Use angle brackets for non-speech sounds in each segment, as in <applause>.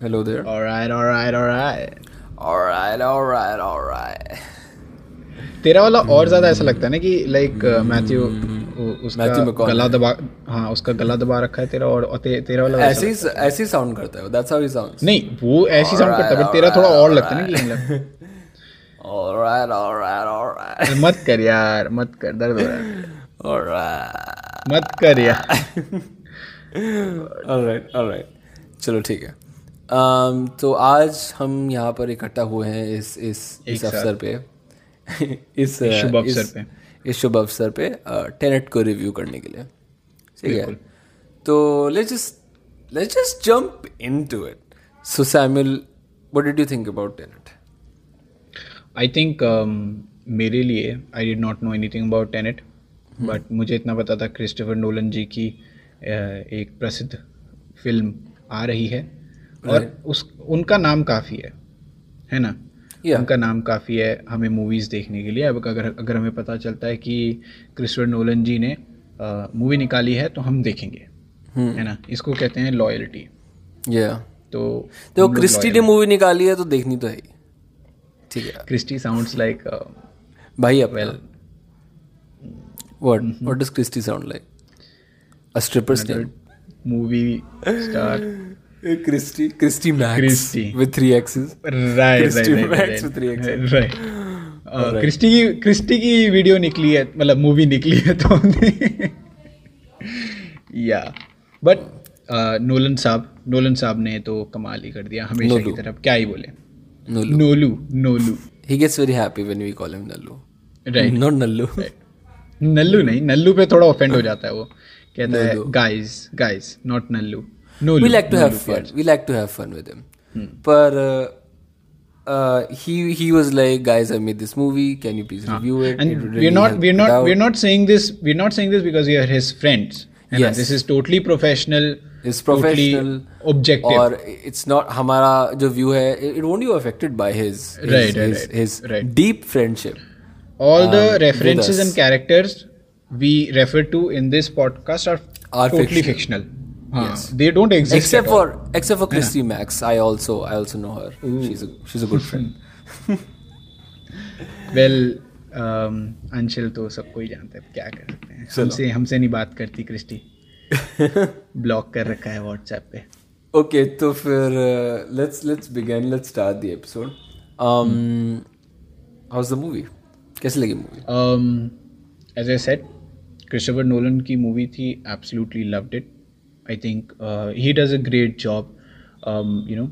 Hello there. Alright, alright, alright. Alright, alright, alright. तेरा वाला और ज़्यादा ऐसा लगता है ना कि लाइक मैथ्यू उसका गला दबा हाँ उसका गला दबा रखा है तेरा और ते, तेरा वाला ऐसे ही ऐसे ही साउंड करता है दैट्स हाउ ही साउंड्स नहीं वो ऐसी साउंड करता है बट तेरा थोड़ा और लगता है ना कि Alright, alright, <laughs> alright. मत कर यार मत कर दर्द हो रहा है Alright. मत कर यार <laughs> Alright, alright. चलो ठीक है um, तो आज हम यहाँ पर इकट्ठा हुए हैं इस इस <laughs> इस अवसर पे। इस शुभ अवसर इस- पे। इस शुभ अवसर पे टेनेट को रिव्यू करने के लिए। ठीक है? तो let's just let's just jump into it so Samuel what did you think about Tenet I think मेरे लिए I did not know anything about Tenet but मुझे इतना पता था क्रिस्टोफर नोलन जी की uh, एक प्रसिद्ध फ़िल्म आ रही है। और उस उनका नाम काफ़ी है है ना? Yeah. उनका नाम काफ़ी है हमें मूवीज़ देखने के लिए। अब अगर अगर हमें पता चलता है कि क्रिस्टोफर नोलन जी ने मूवी निकाली है तो हम देखेंगे है ना? इसको कहते हैं लॉयल्टी या तो तो क्रिस्टी ने मूवी निकाली है तो देखनी तो है ठीक है। क्रिस्टी साउंड्स लाइक भाई अब well what what does Christy sound like a stripper's name movie star Christy Christy Max Christy. With three X's right Christy right Max with three X's. Right Christy की Christie की video निकली है मतलब movie निकली है तो या but Nolan साहब नोलन साहब ने तो कमाल ही कर दिया हमेशा की तरफ़ क्या ही बोले Nolu Nolu he gets very happy when we call him Nallu right not Nallu Nallu नहीं नल्लू पे थोड़ा ऑफेंड हो जाता है वो कहता है। Guys guys not Nallu No, we like to no have fun. Yet. We like to have fun with him. Hmm. But uh, uh, he he was like, guys, I made this movie. Can you please ah. review it? And it really we're not we're not we're not saying this we're not saying this because we are his friends. And yes. this is totally professional. It's professional, totally objective, or it's not. Hamara view hai, it won't be affected by his his, right, his, right, his right. deep friendship. All um, the references and characters we refer to in this podcast are, are totally fictional. fictional. Yes. they don't exist Except at all. except for Christy yeah. Max, I also I also know her. Ooh. She's a she's a good friend. well um, Anshul तो सबको ही जानते हैं क्या कर सकते हैं हमसे हमसे नहीं बात करती क्रिस्टी ब्लॉक कर रखा है व्हाट्सएप पे Okay, तो फिर uh, let's let's begin. Let's start the episode. Um, how's the movie? कैसे लगी movie? um, as I said, Christopher Nolan की movie थी absolutely loved it. I think uh, he does a great job. Um, you know,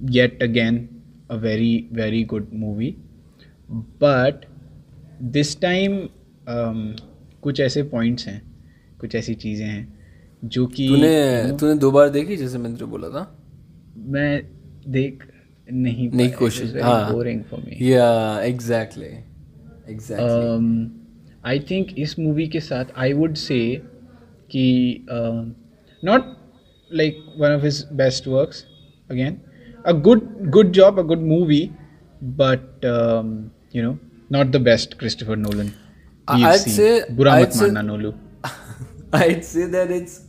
yet again a very very good movie. But this time um, कुछ ऐसे points हैं, कुछ ऐसी चीज़ें हैं जो कि तूने तूने दो बार देखी जैसे मैंने जो बोला था मैं देख नहीं नहीं कोशिश हाँ boring for me yeah exactly exactly um, I think इस मूवी के साथ आई वुड से कि not like one of his best works again. A good good job a good movie but um, you know not the best christopher nolan i'd seen. say I'd say, <laughs> i'd say that it's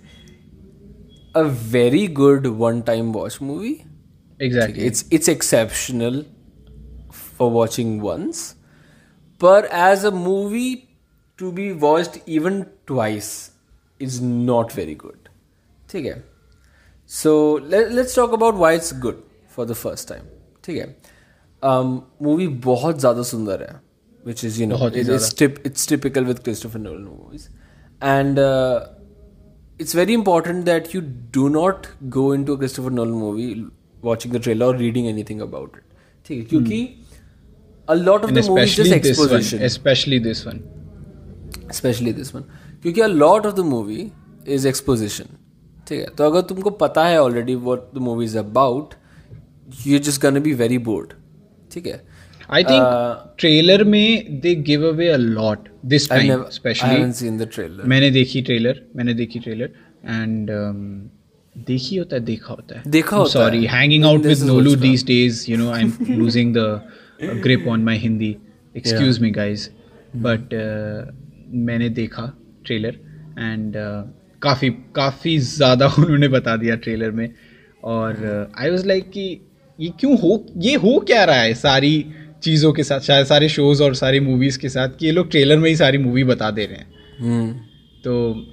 a very good one time watch movie. Exactly. It's it's exceptional for watching once. But as a movie to be watched even twice is not very good. ठीक है So let, let's talk about why it's good for the first time. ठीक है um, movie बहुत ज़्यादा सुंदर है which is you know बहुत ही it- it's, tip, it's typical with Christopher Nolan movies and uh, it's very important that you do not go into a Christopher Nolan movie watching the trailer or reading anything about it. ठीक है क्योंकि a lot of and the movie is just especially this one exposition, especially this one especially this one. क्योंकि a lot of the movie is exposition. ठीक है तो अगर तुमको पता है already what the movie is about, you're just gonna be very bored. ठीक है I think Uh, trailer में they give away a lot this I time never, I especially haven't seen the trailer. मैंने देखी trailer मैंने देखी trailer and देखी होता है देखा होता है देखा होता सॉरी है। Hanging out with Nolu these days you know I am losing the grip on my Hindi excuse me guys but मैंने देखा ट्रेलर एंड काफ़ी काफ़ी ज़्यादा <laughs> उन्होंने बता दिया ट्रेलर में। और आई वॉज़ लाइक कि ये क्यों हो ये हो क्या रहा है सारी चीज़ों के साथ शायद सारे शोज़ और सारी मूवीज़ के साथ कि ये लोग ट्रेलर में ही सारी मूवी बता दे रहे हैं। हम्म। तो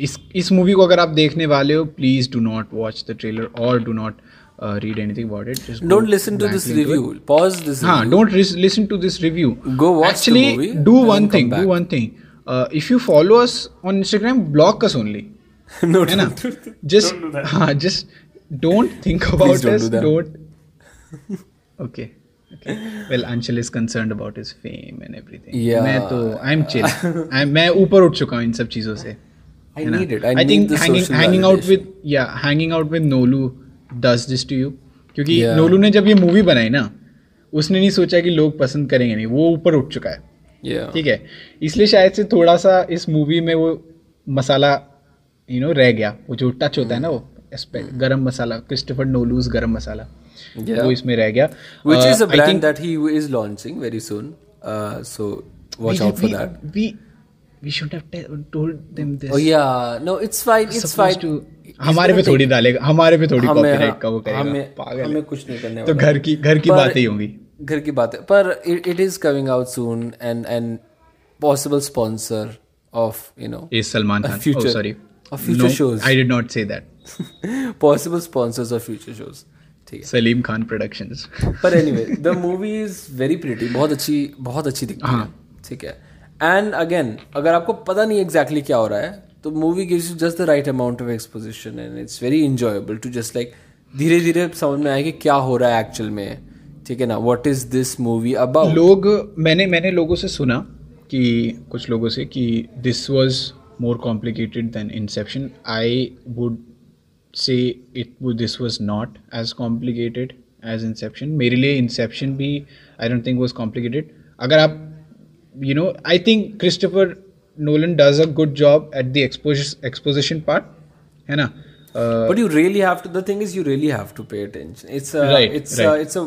इस इस मूवी को अगर आप देखने वाले हो please do not watch the trailer और do not read anything about it Don't listen to this review. Pause this हाँ review. don't ris- listen to this review. Go watch the actually movie do and one thing do one thing. Uh, if you follow us on instagram block us only no, है ना just हाँ just don't think about don't us do that. don't okay okay well Anshul is concerned about his fame and everything Yeah. मैं तो I'm chill I'm मैं ऊपर उठ चुका हूँ इन सब चीज़ों से I need it. I, I need think hanging hanging out with yeah hanging out with Nolu does this to you क्योंकि Yeah. नोलू ने जब ये मूवी बनाई ना उसने नहीं सोचा कि लोग पसंद करेंगे नहीं वो ऊपर उठ चुका है ठीक है। इसलिए शायद से थोड़ा सा इस मूवी में वो मसाला यू नो रह गया। वो जो टच होता है ना वो एस्पेक्ट गरम मसाला क्रिस्टोफर नोलूज गरम मसाला वो इसमें रह गया। Which is a brand that he is launching very soon so watch out for that we we should have told them this oh yeah no it's fine it's fine to हमारे पे थोड़ी डालेगा हमारे पे थोड़ी कॉपीराइट का वो करेगा। हमें कुछ नहीं करने तो वाला। तो घर की घर की बातें ही होंगी। घर की बात है पर it is coming out soon and and possible sponsor of you know Khan. future- oh, sorry. a future no, shows. I did not possible sponsors of future shows ठीक है Salim Khan Productions. पर anyway the movie is very pretty बहुत अच्छी बहुत अच्छी दिखती है ठीक है एंड अगेन अगर आपको पता नहीं एग्जैक्टली क्या हो रहा है तो movie gives you just the right amount of exposition and it's very enjoyable to just like धीरे धीरे समझ में आए कि क्या हो रहा है एक्चुअल में ठीक है ना? What is this movie about लोग मैंने मैंने लोगों से सुना कि कुछ लोगों से कि this was more complicated than Inception I would say it this was not as complicated as Inception मेरे लिए इंसेप्शन भी I don't think was complicated अगर आप you know I think Christopher Nolan does a good job at the exposition part है ना? Uh, but you really have to the thing is you really have to pay attention. It's a Right, it's right. a it's a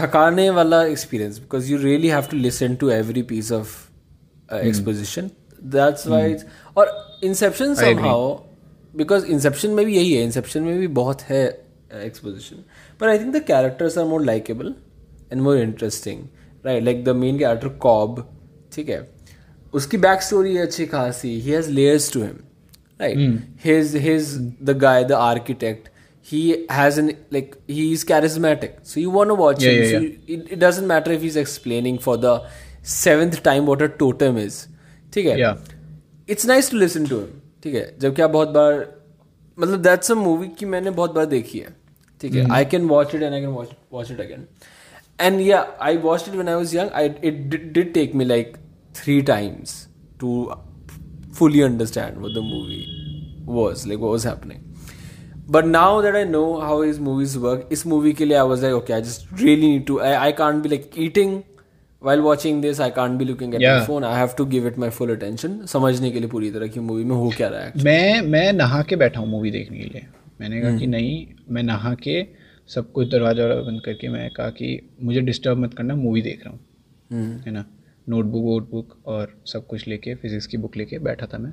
थकाने वाला experience because you really have to listen to every piece of exposition that's wise और Inception somehow because Inception में भी यही है Inception में भी बहुत है exposition but I think the characters are more likeable and more interesting right like the main character Cobb ठीक है? उसकी बैक स्टोरी है अच्छी खासी. He has layers to him right his his the guy the architect he has an like he's charismatic so you want to watch Yeah, him yeah, so you- it, it doesn't matter if he's explaining for the seventh time what a totem is ठीक है Yeah. It's nice to listen to him ठीक है जबकि आप बहुत बार मतलब that's a movie की मैंने बहुत बार देखी है ठीक है I can watch it and I can watch watch it again and या I watch it when I was young I it did take me like three times to fully understand what the movie was like what was happening but now that I know how is movies work इस movie के लिए I was okay I just really need to I can't be like eating while watching this I can't be looking at my phone I have to give it my full attention समझने के लिए पूरी तरह की movie में हो क्या रहा है मैं मैं नहा के बैठा हूँ मूवी देखने के लिए। मैंने कहा कि नहीं मैं नहा के सब कुछ दरवाज़ा वरवाजा बंद करके मैं कहा कि मुझे डिस्टर्ब मत करना मूवी देख रहा हूँ। है ना? नोटबुक वोटबुक और सब कुछ लेके फिजिक्स की बुक लेके बैठा था मैं।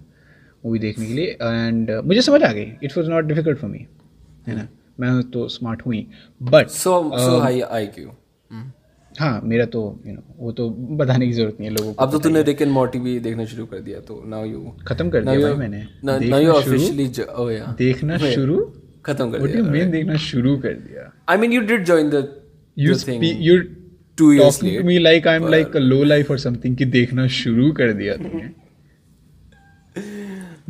मूवी देखने के लिए एंड uh, मुझे समझ आ गई। It was not difficult for me है ना? मैं तो स्मार्ट हुई। But so high I Q हाँ मेरा तो यू नो वो तो बताने की ज़रूरत नहीं है लोगों को। अब तो तूने रिक एंड मॉर्टी भी देखना शुरू कर दिया तो नाउ यू खत्म कर दिया भाई मैंने। नाउ यू ऑफिशियली ओ या देखना शुरू। खत्म कर दिया मैं देखना शुरू कर दिया? I mean you did join the you स्पी you two years me like I am like a low life और समथिंग कि देखना शुरू कर दिया तुमने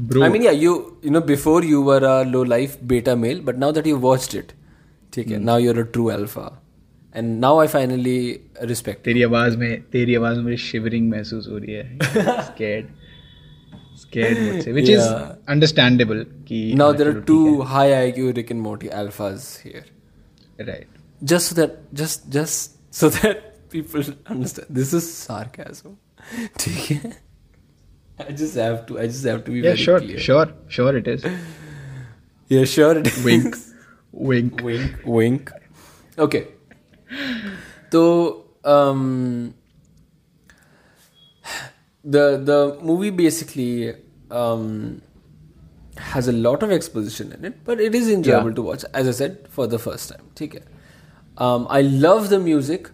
bro I mean, yeah, you you know before you were a low life beta male, but now that you watched it, ठीक Hmm. है, now you're a true alpha, and now I finally respect. it. तेरी आवाज़ में तेरी आवाज़ में मुझे shivering महसूस हो रही है scared scared मुझसे which is Yeah. understandable कि Now हाँ, there चलो are two high IQ Rick and Morty alphas here, ठीक है right just so that just just so that people understand. This is sarcasm, ठीक है. I just have to. I just have to be yeah very sure clear. sure sure sure it is <laughs> Yeah, sure. It is. wink wink <laughs> wink wink okay so um the the movie basically um has a lot of exposition in it, but it is enjoyable to watch. As I said, for the first time. Okay. Um, I love the music.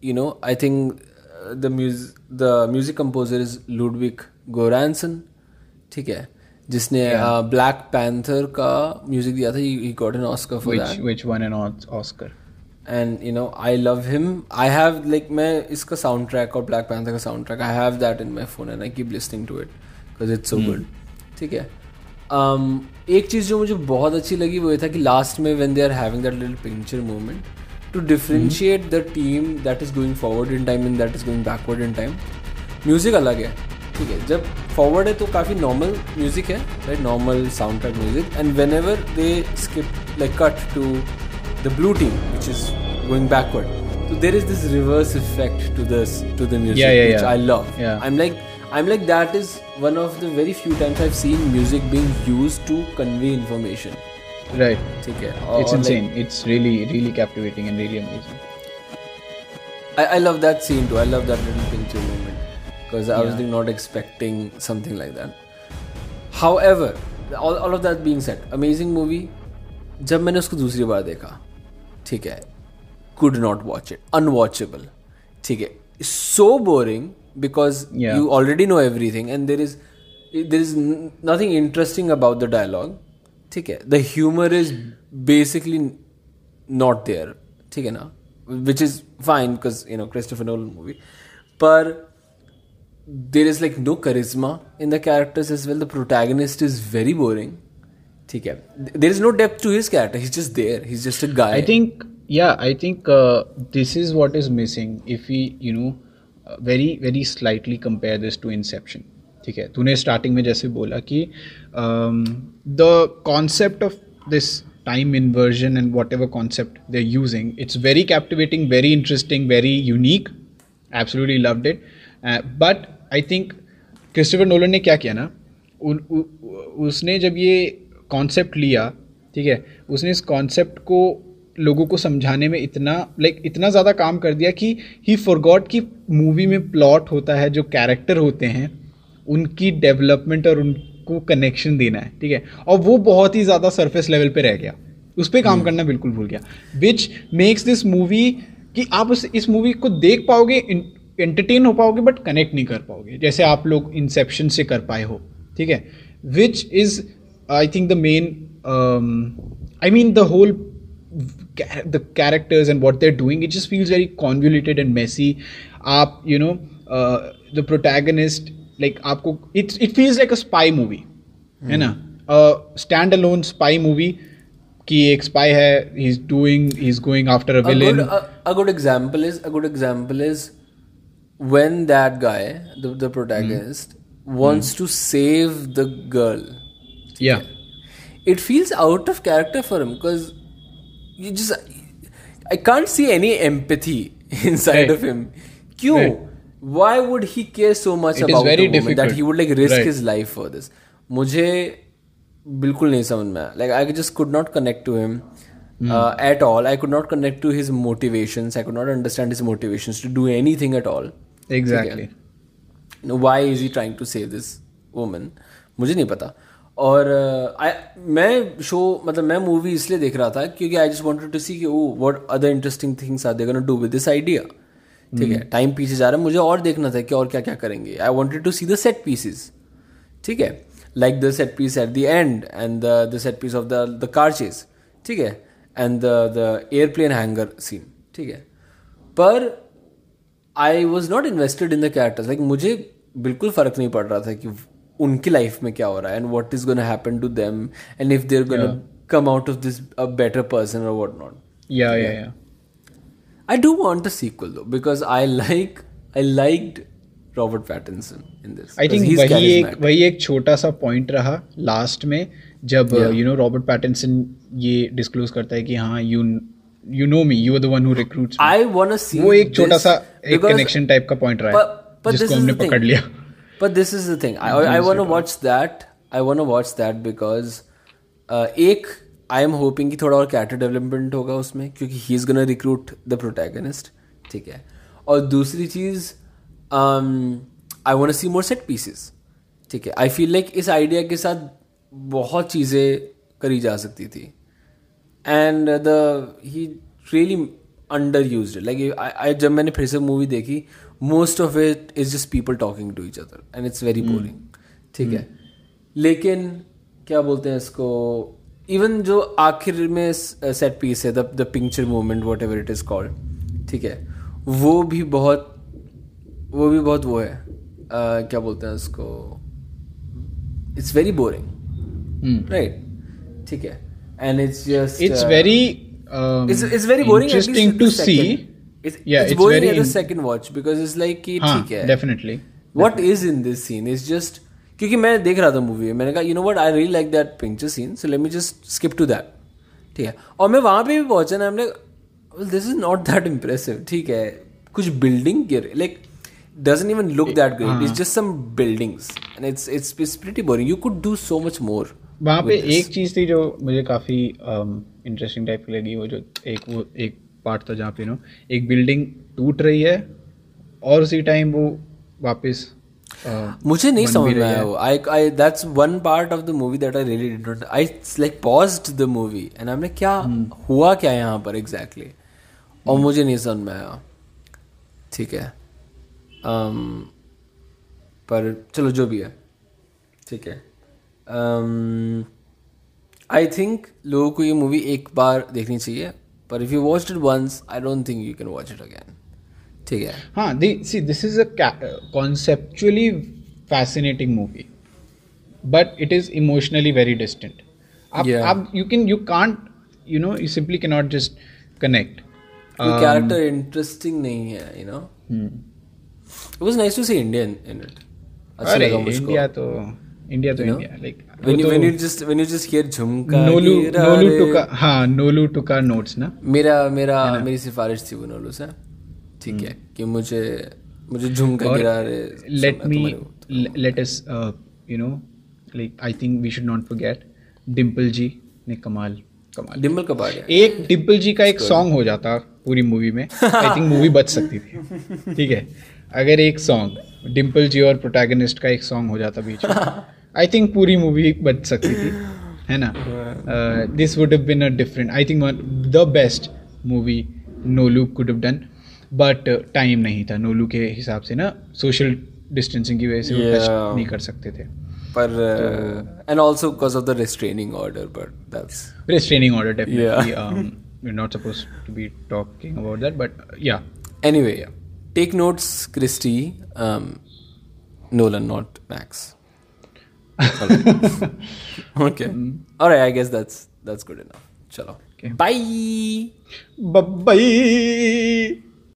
You know, I think uh, the music the music composer is Ludwig Göransson. ठीक है जिसने Black Panther का music दिया था he got an Oscar for which won an Os- Oscar. And you know I love him I have like मैं इसका sound track और Black Panther का soundtrack I have that in my phone and I keep listening to it because it's so good ठीक है? Um, एक चीज़ जो मुझे बहुत अच्छी लगी वो ये था कि लास्ट में when they are having that little picture movement to differentiate the team that is going forward in time and that is going backward in time music अलग है। ठीक है जब फॉरवर्ड है तो काफ़ी नॉर्मल म्यूजिक है right normal sound track music and whenever they skip like cut to the blue team which is going backward so there is this reverse effect to this to the music Yeah, yeah, which yeah. i love Yeah. i'm like i'm like that is one of the very few times i've seen music being used to convey information Right. ठीक है it's और like, insane. it's really really captivating and really amazing. I, I love that scene too i love that little picture moment Because i was Yeah. really not expecting something like that however all, all of that being said amazing movie जब मैंने उसको दूसरी बार देखा ठीक है could not watch it unwatchable ठीक है so boring because Yeah. you already know everything and there is there is n- nothing interesting about the dialogue ठीक है the humor is basically not there ठीक है ना which is fine because you know Christopher Nolan movie पर there is like no charisma in the characters as well the protagonist is very boring ठीक है there is no depth to his character he's just there he's just a guy I think yeah, I think uh, this is what is missing if we you know uh, very very slightly compare this to Inception. ठीक है तूने starting में जैसे बोला कि the concept of this time inversion and whatever concept they're using it's very captivating very interesting very unique absolutely loved it uh, but i think Christopher Nolan ने क्या किया ना उन, उ, उसने जब ये कॉन्सेप्ट लिया ठीक है उसने इस कॉन्सेप्ट को लोगों को समझाने में इतना लाइक इतना ज़्यादा काम कर दिया कि ही फॉरगॉट कि मूवी में प्लॉट होता है जो कैरेक्टर होते हैं उनकी डेवलपमेंट और उनको कनेक्शन देना है ठीक है और वो बहुत ही ज़्यादा सरफेस लेवल पे रह गया उस पर काम करना बिल्कुल भूल गया विच मेक्स दिस मूवी कि आप उस इस मूवी को देख पाओगे एंटरटेन हो पाओगे बट कनेक्ट नहीं कर पाओगे। जैसे आप लोग इंसेप्शन से कर पाए हो ठीक है? Which is I think the main I mean the whole the characters and what they're doing it just feels very convoluted and messy आप you know the protagonist like आपको it's it feels like a spy movie है ना? Standalone spy movie कि एक spy है he is doing he is going after a villain a good example is a good example is when that guy the, the protagonist wants to save the girl या it feels out of character for him because you just I can't see any empathy <laughs> inside Right. of him. Kyun? Right. Why would he care so much It is about very the woman that difficult. he would like risk Right. his life for this? मुझे बिल्कुल नहीं समझ में आया like I just could not connect to him uh, at all. I could not connect to his motivations. I could not understand his motivations to do anything at all. exactly why is he trying to save this woman? मुझे नहीं पता। और uh, I, मैं show मतलब मैं movie इसलिए देख रहा था क्योंकि I just wanted to see कि ओ what other interesting things are they gonna do with this idea ठीक है? टाइम पीछे जा रहा है। मुझे और देखना था कि और क्या क्या करेंगे। I wanted to see the set pieces ठीक है? Like the set piece at the end and the set piece of the the car chase ठीक है? And the the airplane hangar scene ठीक है? पर I was not invested in the characters like मुझे बिल्कुल फ़र्क नहीं पड़ रहा था कि उनकी लाइफ में क्या हो रहा है and what is gonna happen to them and if they're gonna come out of this a better person और what not yeah yeah yeah I do want a sequel though because I like I liked Robert Pattinson in this I think वही एक वही एक छोटा सा point रहा last में जब यू नो रॉबर्ट पैटिंसन ये डिस्क्लोज करता है कि हाँ you you know me you are the one who recruits I want to see वो एक छोटा सा एक कनेक्शन टाइप का पॉइंट रहा है जिसको हमने पकड़ लिया। But this is the thing. I, I want to watch that. I want to watch that because uh, एक आई एम होपिंग कि थोड़ा और कैरेक्टर डेवलपमेंट होगा उसमें क्योंकि he is gonna recruit the protagonist ठीक है? और दूसरी चीज़ I want see more set pieces ठीक है? आई फील लाइक इस आइडिया के साथ बहुत चीज़ें करी जा सकती थी. And the he really under use like I जब मैंने फिर से मूवी देखी most of it is just people talking to each other and it's very boring ठीक है? लेकिन क्या बोलते हैं इसको? इवन जो आखिर में सेट पीस है the picture movement whatever it is called ठीक है? वो भी बहुत वो भी बहुत वो है. Uh, क्या बोलते हैं उसको इट्स वेरी बोरिंग राइट ठीक है? And it's just it's very um, it's it's very boring interesting in to see second. It's, Yeah, it's it's boring very at the in- second watch because it's like कि हाँ, ठीक है definitely what is in this scene is just क्योंकि मैं देख रहा था movie मैंने कहा you know what I really like that picture scene so let me just skip to that ठीक है और मैं वहाँ पे भी पहुँचा ना हमने this is not that impressive ठीक है कुछ बिल्डिंग गिर like doesn't even look that great it's just some buildings and it's it's it's pretty boring you could do so much more वहाँ पे. एक चीज़ थी जो मुझे काफ़ी इंटरेस्टिंग टाइप की लगी वो जो एक वो एक पार्ट था जहाँ पे नो एक बिल्डिंग टूट रही है और उसी टाइम वो वापस uh, मुझे नहीं समझ में आया वो। I I that's one part of the movie that I really did not I like paused the movie and हमने क्या हुआ क्या यहाँ पर एग्जैक्टली exactly? और मुझे नहीं समझ में आया। ठीक है। Um, पर चलो जो भी है। ठीक है। आई थिंक लोगों को ये मूवी एक बार देखनी चाहिए पर if you watched it once I don't think you can watch it again ठीक है? हाँ see this is a conceptually fascinating movie but it is emotionally very distant आप आप you can you can't you know you simply can not just connect character interesting नहीं है you नो It was nice to see Indian in it. अच्छा अरे लगा मुझको. India तो इंडिया तो India like When you when you just when you just hear झुमका नोलू नोलू. टुका हाँ नोलू टुका नोट्स ना? मेरा मेरा मेरी सिफारिश थी वो नोलू से। ठीक है कि मुझे मुझे झुमका गिरा रे let सुनना me तो। मैंने- let us uh, you know like I think we should not forget Dimple ji ने कमाल कमाल डिम्पल कपाड़िया एक डिम्पल जी का एक सॉन्ग हो जाता पूरी मूवी में। आई थिंक मूवी बच सकती थी। <laughs> ठीक है अगर एक सॉन्ग डिम्पल जी और प्रोटैगनिस्ट का एक सॉन्ग हो जाता बीच में। <laughs> आई थिंक पूरी मूवी बच सकती थी <gasps> है ना? This would have been a different I think the best movie Nolan could have done but time नहीं था नो लू के हिसाब से ना सोशल डिस्टेंसिंग की वजह से yeah. वो नहीं कर सकते थे। पर and also because of the restraining order but that's restraining order definitely you are not suppose to be talking about that but yeah anyway take notes Christy Nolan not Max Alright. <laughs> okay. Mm. All right. I guess that's that's good enough. Chalo. Okay. Bye. bye bye